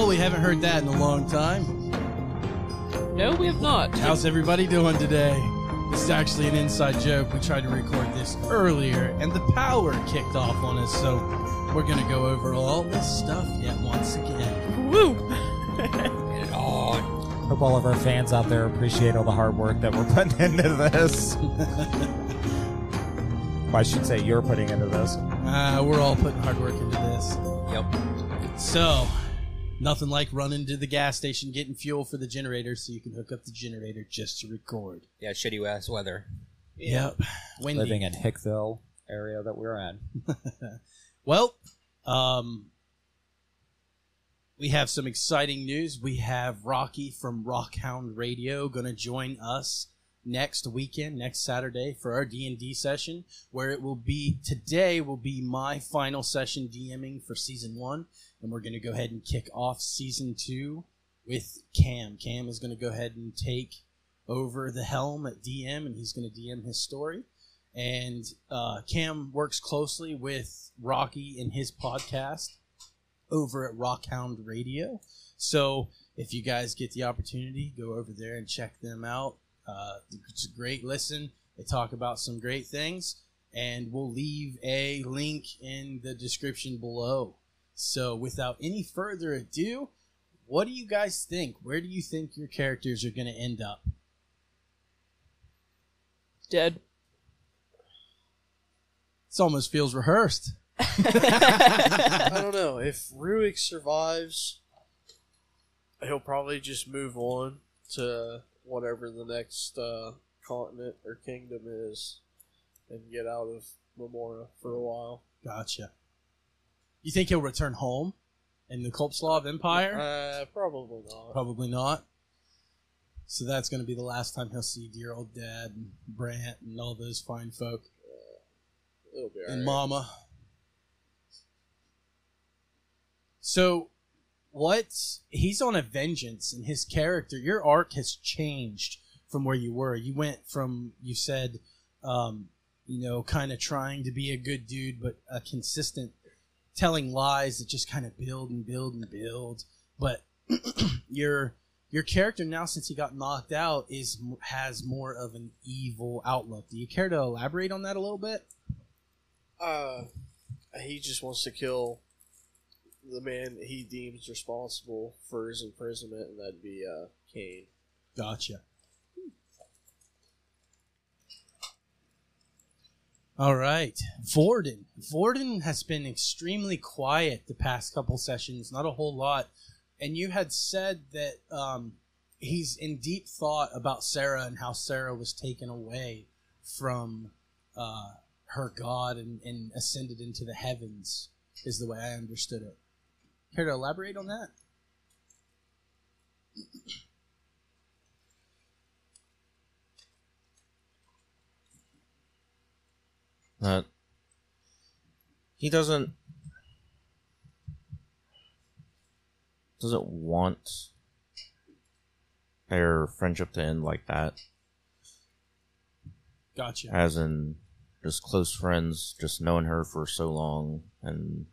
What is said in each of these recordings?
Well, we haven't heard that in a long time. No, we have not. How's everybody doing today? This is actually an inside joke. We tried to record this earlier, and the power kicked off on us, so we're gonna go over all this stuff yet once again. Woo! Hope all of our fans out there appreciate all the hard work that we're putting into this. well, I should say you're putting into this. Uh, we're all putting hard work into this. Yep. So, nothing like running to the gas station, getting fuel for the generator so you can hook up the generator just to record. Yeah, shitty ass weather. Yep. Windy. Living in Hickville area that we're in. Well, um, we have some exciting news. We have Rocky from Rockhound Radio going to join us next weekend, next Saturday for our D and D session, where it will be today will be my final session DMing for season one, and we're going to go ahead and kick off season two with Cam. Cam is going to go ahead and take over the helm at DM, and he's going to DM his story and uh, Cam works closely with Rocky in his podcast over at Rockhound Radio. So if you guys get the opportunity, go over there and check them out. Uh, it's a great listen. They talk about some great things, and we'll leave a link in the description below. So without any further ado, what do you guys think? Where do you think your characters are going to end up? Dead. This almost feels rehearsed. I don't know. If Ruick survives, he'll probably just move on to whatever the next uh, continent or kingdom is and get out of Memora for a while. Gotcha. You think he'll return home in the Kolpslav Empire? Uh, probably not. Probably not. So that's going to be the last time he'll see dear old dad and Brant and all those fine folk be and alright. Mama. So, what? He's on a vengeance, and his character, your arc has changed from where you were. You went from, you said, um, you know, kind of trying to be a good dude, but a consistent telling lies that just kind of build and build and build. But your your character now, since he got knocked out, is has more of an evil outlook. Do you care to elaborate on that a little bit? Uh, he just wants to kill the man he deems responsible for his imprisonment, and that'd be uh, Kane. Gotcha. All right, Vorden. Vorden has been extremely quiet the past couple sessions, not a whole lot. And you had said that um, he's in deep thought about Sarah and how Sarah was taken away from uh, her God and, and ascended into the heavens, is the way I understood it. Care to elaborate on that? That he doesn't doesn't want their friendship to end like that. Gotcha. As in just close friends, just knowing her for so long and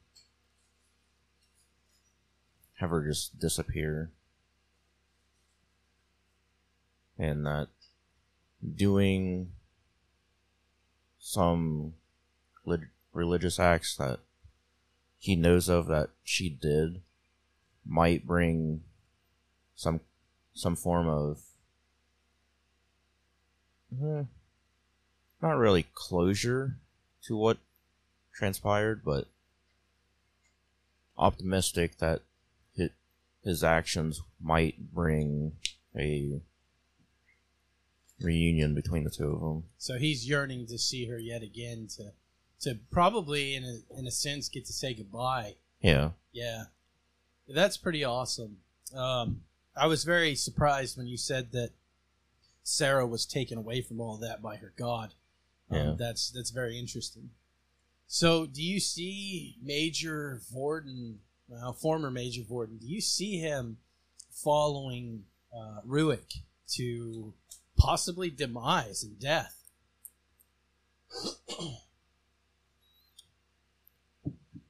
have her just disappear. And that doing some religious acts that he knows of that she did might bring some some form of eh, not really closure to what transpired, but optimistic that his actions might bring a reunion between the two of them. So he's yearning to see her yet again to to probably in a in a sense get to say goodbye. Yeah. Yeah. That's pretty awesome. Um, I was very surprised when you said that Sarah was taken away from all that by her god. Um, Yeah. That's that's very interesting. So, do you see Major Vorden, former Major Vorden? Do you see him following uh, Ruick to possibly demise and death?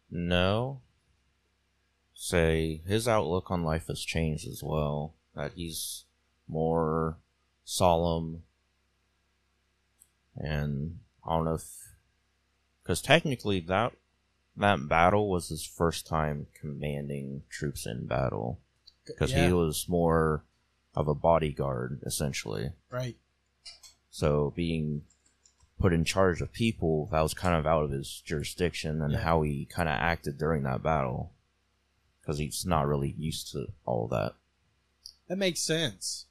No. say his outlook on life has changed as well. That he's more solemn, and I don't know if because technically that that battle was his first time commanding troops in battle because Yeah, he was more of a bodyguard essentially. right. So being put in charge of people that was kind of out of his jurisdiction and Yeah. how he kind of acted during that battle because he's not really used to all that. That makes sense.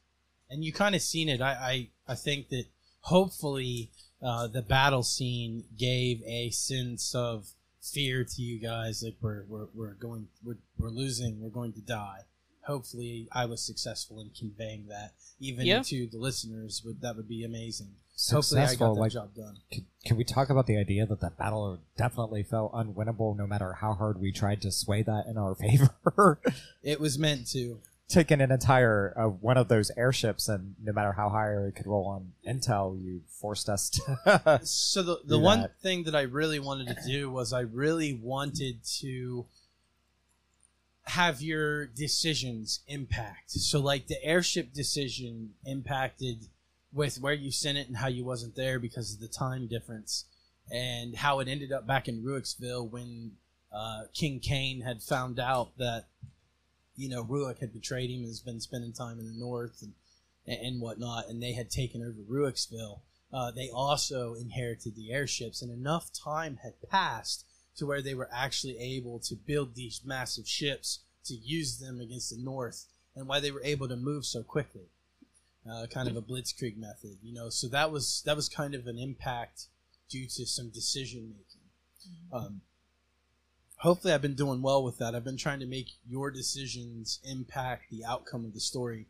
And you kind of seen it. I, I, I think that hopefully uh, the battle scene gave a sense of fear to you guys. Like we're, we're, we're going, we're, we're losing, we're going to die. Hopefully I was successful in conveying that even Yeah. to the listeners. Would That would be amazing. Hopefully I got Successful. that Like, job done. can, can we talk about the idea that that battle definitely felt unwinnable, no matter how hard we tried to sway that in our favor? It was meant to. Taking an entire uh, one of those airships, and no matter how high it could roll on intel, you forced us to. So the the one that. thing that I really wanted to do was I really wanted to have your decisions impact. So like the airship decision impacted with where you sent it and how you wasn't there because of the time difference and how it ended up back in Ruicksville when uh, King Kane had found out that you know Ruick had betrayed him and has been spending time in the north and and whatnot, and they had taken over Ruicksville uh, they also inherited the airships, and enough time had passed to where they were actually able to build these massive ships to use them against the North, and why they were able to move so quickly. Uh, kind of a blitzkrieg method, you know. So that was that was kind of an impact due to some decision making. Um, hopefully, I've been doing well with that. I've been trying to make your decisions impact the outcome of the story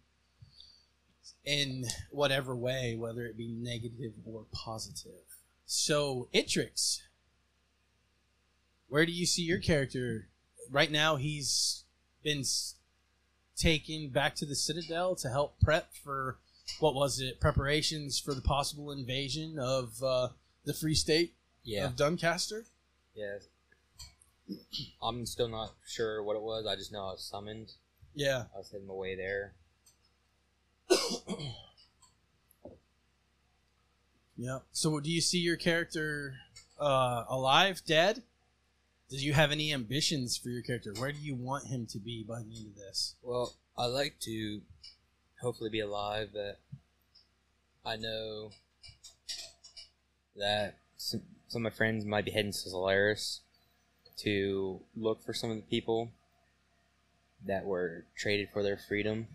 in whatever way, whether it be negative or positive. So, Itrix, where do you see your character? Right now, he's been taken back to the Citadel to help prep for what was it? Preparations for the possible invasion of uh, the Free State Yeah, of Doncaster. yeah. I'm still not sure what it was. I just know I was summoned. Yeah. I was heading my way there. Yeah. So, do you see your character uh, alive, dead? Do you have any ambitions for your character? Where do you want him to be by the end of this? Well, I like to hopefully be alive, but I know that some, some of my friends might be heading to Solaris to look for some of the people that were traded for their freedom.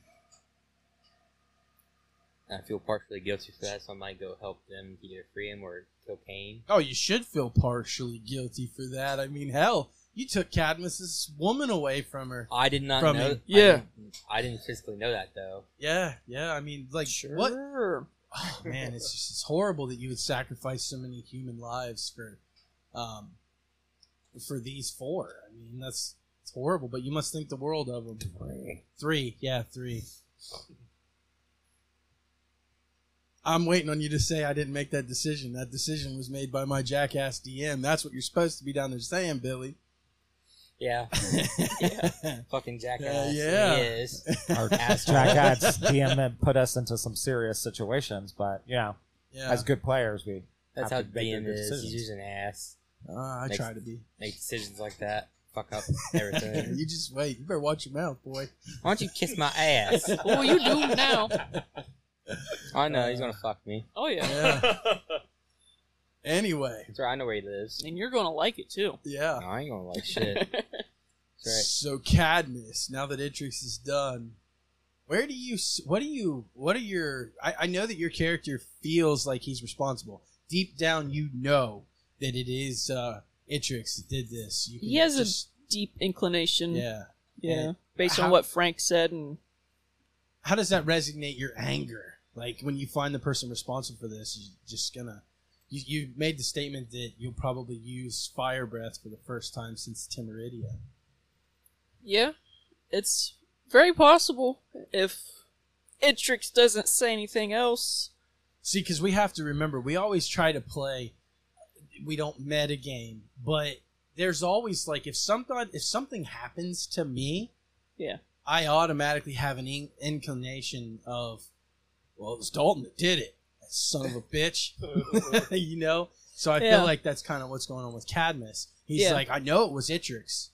I feel partially guilty for that, so I might go help them either free him or kill Kane. Oh, you should feel partially guilty for that. I mean, hell, you took Cadmus's woman away from her. I did not From know. him. I Yeah. didn't- I didn't physically know that though. Yeah, yeah. I mean, like, what? Sure. Oh, man, it's just it's horrible that you would sacrifice so many human lives for, um, for these four. I mean, that's it's horrible. But you must think the world of them. Three, three, yeah, three. I'm waiting on you to say I didn't make that decision. That decision was made by my jackass DM. That's what you're supposed to be down there saying, Billy. Yeah, fucking jackass. yeah. He is. Our Asshole. Jackass DM put us into some serious situations, but you know, yeah, as good players, we That's have how to DM is. decisions. He's using ass. uh, I Makes- try to be. Make decisions like that. Fuck up everything. you just wait. You better watch your mouth, boy. Why don't you kiss my ass? Oh, you doomed now. I know he's gonna fuck me. Oh yeah. Yeah. anyway, That's right. I know where he lives. And you're gonna like it too. yeah. No, I ain't gonna like shit. That's So Cadmus, now that Itrix is done, where do you? s- What do you? What are your? I, I know that your character feels like he's responsible. Deep down, you know that it is uh, Itrix that did this. You can He has a deep inclination. yeah. Yeah. And Based how- on what Frank said and How does that resonate your anger? Like when you find the person responsible for this, you're just gonna. You, you made the statement that you'll probably use fire breath for the first time since Timuridia. yeah, it's very possible if Itrix doesn't say anything else. See, because we have to remember, we always try to play. We don't meta game, but there's always like if something if something happens to me, Yeah. I automatically have an in- inclination of, well, it was Dalton that did it. That son of a bitch, you know. So I Yeah. feel like that's kind of what's going on with Cadmus. He's Yeah. like, I know it was Itrix.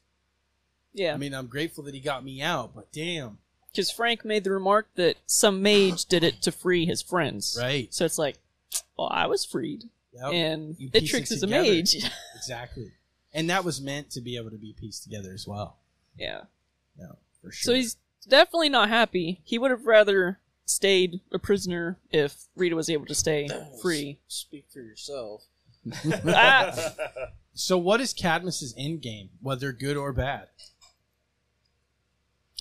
Yeah. I mean, I'm grateful that he got me out, but damn, Because Frank made the remark that some mage did it to free his friends. right? So it's like, well, I was freed, Yep, and you piece Itrix it is a mage. exactly. And that was meant to be able to be pieced together as well. yeah. No, for sure. So he's definitely not happy. He would have rather stayed a prisoner if Rita was able to stay free. Speak for yourself. Ah! So what is Cadmus's end game, whether good or bad?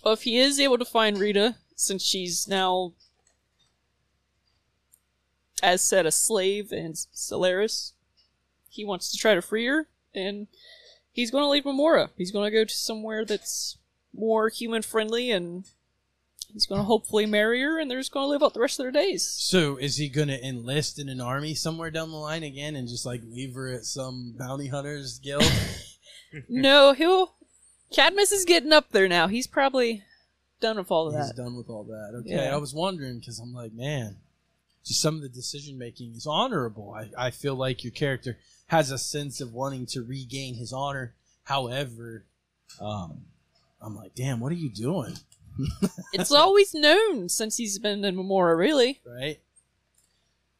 Well, if he is able to find Rita, since she's now, as said, a slave in Solaris, he wants to try to free her, and he's going to leave Memora. He's going to go to somewhere that's more human friendly, and he's going to hopefully marry her, and they're just going to live out the rest of their days. So is he going to enlist in an army somewhere down the line again and just like leave her at some bounty hunters guild? no, he'll. Cadmus is getting up there now. He's probably done with all of that. He's that. done with all that. Okay, Yeah. I was wondering because I'm like, man, just some of the decision making is honorable. I, I feel like your character has a sense of wanting to regain his honor. However, um, I'm like, damn, what are you doing? it's always known since he's been in Memora, really. right?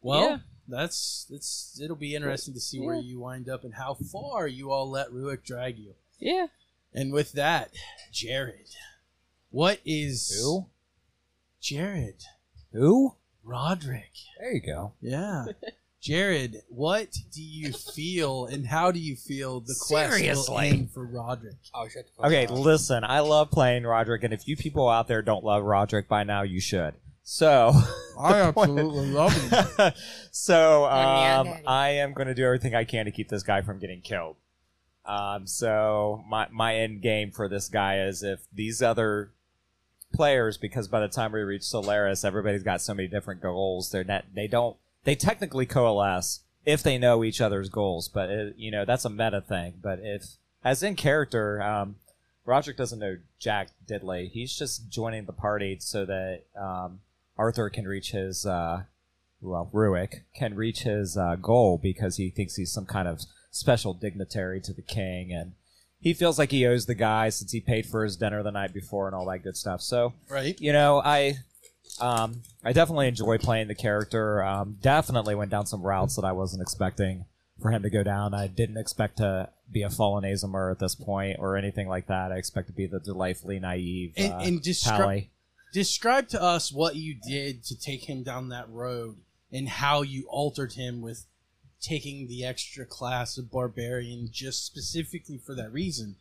Well, Yeah. that's that's it'll be interesting to see where you wind up and how far you all let Ruick drag you. Yeah. And with that, Jared, what is Who? Jared Who? Roderick? There you go. Yeah. Jared, what do you feel and how do you feel the quest will Seriously? end for Roderick? Oh, shut the fuck Okay, up. listen, I love playing Roderick, and if you people out there don't love Roderick by now, you should. So, I absolutely love him. so yeah, um, daddy. I am going to do everything I can to keep this guy from getting killed. Um, so my my end game for this guy is if these other players, because by the time we reach Solaris, everybody's got so many different goals. They're not they don't they technically coalesce if they know each other's goals, but it, you know that's a meta thing. But if as in character, um, Roderick doesn't know Jack Diddley. He's just joining the party so that um, Arthur can reach his uh, well, Ruick can reach his uh, goal because he thinks he's some kind of special dignitary to the king, and he feels like he owes the guy since he paid for his dinner the night before and all that good stuff. So, Right? you know, I um, I definitely enjoy playing the character. Um, definitely went down some routes that I wasn't expecting for him to go down. I didn't expect to be a fallen Aasimar at this point or anything like that. I expect to be the delightfully naive And, uh, and descri- Pally. describe to us what you did to take him down that road and how you altered him with taking the extra class of barbarian just specifically for that reason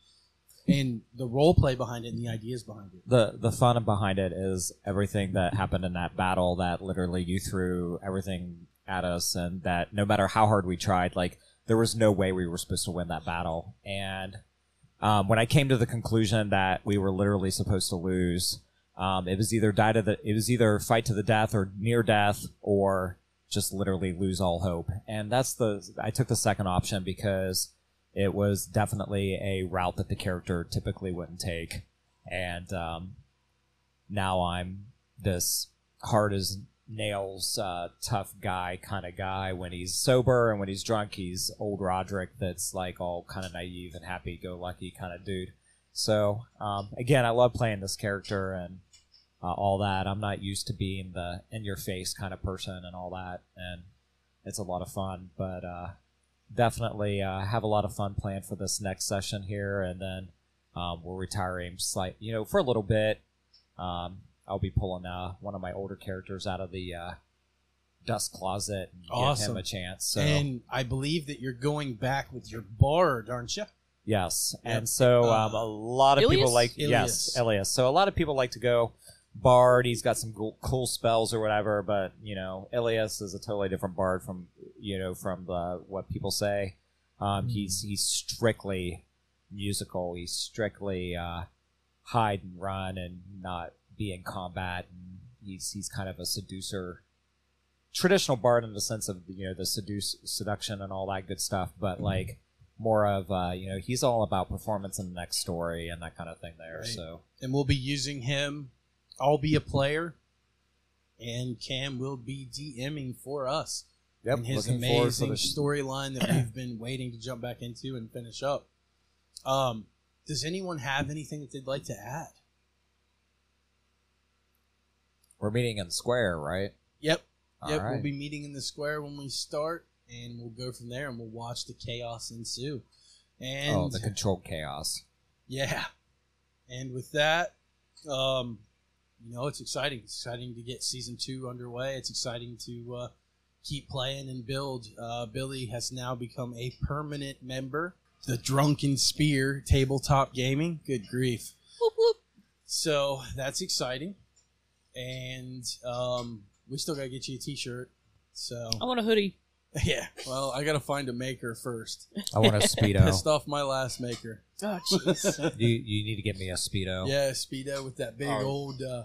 and the role play behind it and the ideas behind it. the the fun behind it is everything that happened in that battle that literally you threw everything at us and that no matter how hard we tried like there was no way we were supposed to win that battle and um, when i came to the conclusion that we were literally supposed to lose um, it was either die to the it was either fight to the death or near death or just literally lose all hope and that's the i took the second option because it was definitely a route that the character typically wouldn't take and um, now I'm this hard as nails, uh, tough guy kind of guy. When he's sober and when he's drunk, he's old Roderick. That's like all kind of naive and happy-go-lucky kind of dude. So um, again, I love playing this character and uh, all that. I'm not used to being the in-your-face kind of person and all that, and it's a lot of fun. But uh, definitely uh, have a lot of fun planned for this next session here, and then um, we're retiring slight, you know, for a little bit. Um, I'll be pulling uh, one of my older characters out of the uh, dust closet and give him a chance. So And I believe that you're going back with your bard, aren't you? yes, Yep. and so Uh, um, a lot of people like Ilias. yes, Elias. So a lot of people like to go bard. He's got some cool, cool spells or whatever, but you know, Ilias is a totally different bard from you know from the what people say. Um, He's he's strictly musical. He's strictly uh, hide and run and not be in combat. And he's he's kind of a seducer, traditional bard in the sense of you know the seduce seduction and all that good stuff. But like more of uh, you know he's all about performance in the next story and that kind of thing there. Right. So and we'll be using him. I'll be a player, and Cam will be DMing for us. yep, and his looking forward for amazing storyline that we've been waiting to jump back into and finish up. Um, does anyone have anything that they'd like to add? We're meeting in the Square, right? Yep. All yep. right. We'll be meeting in the square when we start, and we'll go from there, and we'll watch the chaos ensue. And oh, the controlled chaos. Yeah. And with that, um, you know, it's exciting. It's exciting to get season two underway. It's exciting to uh, keep playing and build. Uh, Billy has now become a permanent member. The Drunken Spear Tabletop Gaming. Good grief. Whoop, whoop. So that's exciting. And um, we still got to get you a t shirt. So, I want a hoodie. yeah. Well, I got to find a maker first. I want a speedo. Pissed off my last maker. Oh, jeez. you you need to get me a speedo. Yeah, speedo with that big Oh. old. Uh,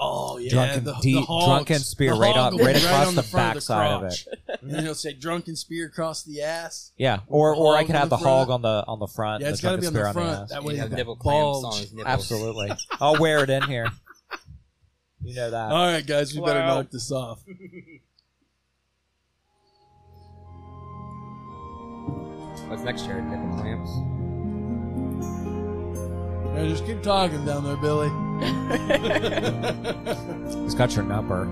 oh yeah, Drunken, the, D- the hogs. drunken spear The right hog on right across on the, front backside of crotch. it. And then it'll say "drunken spear across the ass." Yeah, or or I hog could have the the hog on the on the front. Yeah, and it's the got to be on the spear front. the That ass. way You you have have nipple clamps on his nipples. Absolutely, I'll wear it in here. You know that. All right, guys, we better knock this off. What's next, Jared? Nipple clamps? Yeah, just keep talking down there, Billy. He's got your number.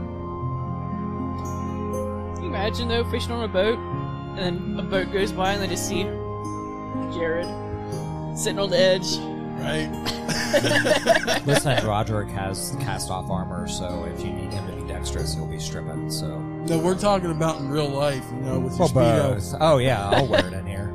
Can you imagine though fishing on a boat, and then a boat goes by and they just see Jared sitting on the edge. right? Listen, Roderick has cast off armor, so if you need him to be dexterous, he'll be stripping. So No, we're talking about in real life. You know, with your speedo. Oh yeah, I'll wear it in here.